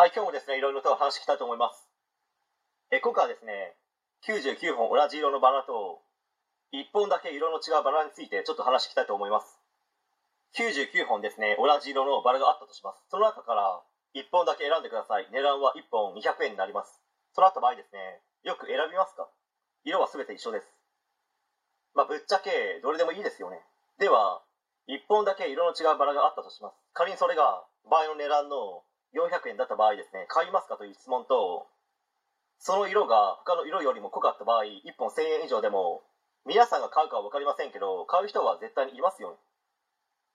はい、今日もですね、いろいろと話していきたいと思います。え今回はですね、99本同じ色のバラと、1本だけ色の違うバラについてちょっと話していきたいと思います。99本ですね、同じ色のバラがあったとします。その中から1本だけ選んでください。値段は1本200円になります。そのあった場合ですね、よく選びますか？色は全て一緒です。まあ、ぶっちゃけどれでもいいですよね。では、1本だけ色の違うバラがあったとします。仮にそれが倍の値段の400円だった場合ですね、買いますかという質問と、その色が他の色よりも濃かった場合、1本1000円以上でも、皆さんが買うかは分かりませんけど、買う人は絶対にいますよね。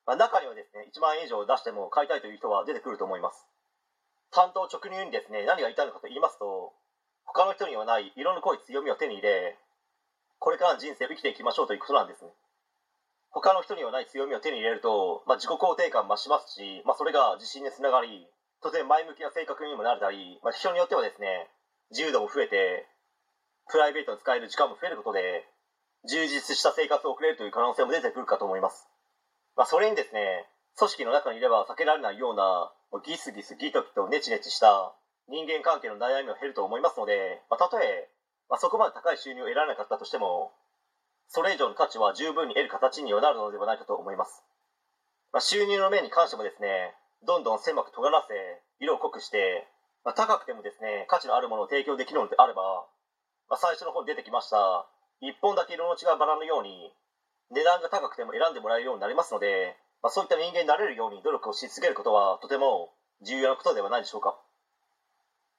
まあ、中にはですね、1万円以上出しても買いたいという人は出てくると思います。担当直入にですね、何が言いたいのかと言いますと、他の人にはない色の濃い強みを手に入れ、これからの人生を生きていきましょうということなんですね。他の人にはない強みを手に入れると、まあ、自己肯定感増しますし、まあ、それが自信につながり、当然前向きな性格にもなれたり、まあ、人によってはですね、自由度も増えて、プライベートに使える時間も増えることで、充実した生活を送れるという可能性も出てくるかと思います。まあ、それにですね、組織の中にいれば避けられないような、ギスギスギトギとネチネチした人間関係の悩みも減ると思いますので、まあ、たとえ、まあ、そこまで高い収入を得られなかったとしても、それ以上の価値は十分に得る形にはなるのではないかと思います。まあ、収入の面に関してもですね、どんどん狭く尖らせ、色を濃くして、まあ、高くてもですね、価値のあるものを提供できるのであれば、まあ、最初の方に出てきました、一本だけ色の違うバラのように、値段が高くても選んでもらえるようになりますので、まあ、そういった人間になれるように努力をし続けることはとても重要なことではないでしょうか。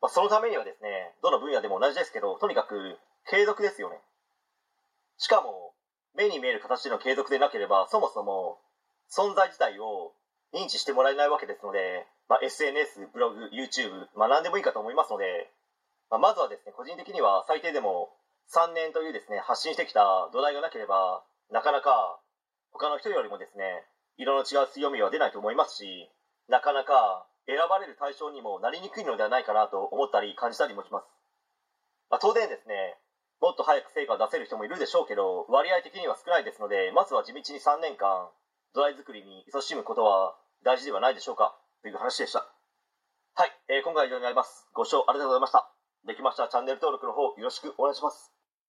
まあ、そのためにはですね、どの分野でも同じですけど、とにかく継続ですよね。しかも、目に見える形での継続でなければ、そもそも存在自体を認知してもらえないわけですので、まあ、SNS、ブログ、YouTube、まあ、何でもいいかと思いますので、まあ、まずはですね、個人的には最低でも3年というですね、発信してきた土台がなければ、なかなか他の人よりもですね、色の違う強みは出ないと思いますし、なかなか選ばれる対象にもなりにくいのではないかなと思ったり感じたりもします。まあ、当然ですね、もっと早く成果を出せる人もいるでしょうけど、割合的には少ないですので、まずは地道に3年間、土台作りに勤しむことは大事ではないでしょうかという話でした。はい、えー今回は以上になります。ご視聴ありがとうございました。できましたらチャンネル登録の方よろしくお願いします。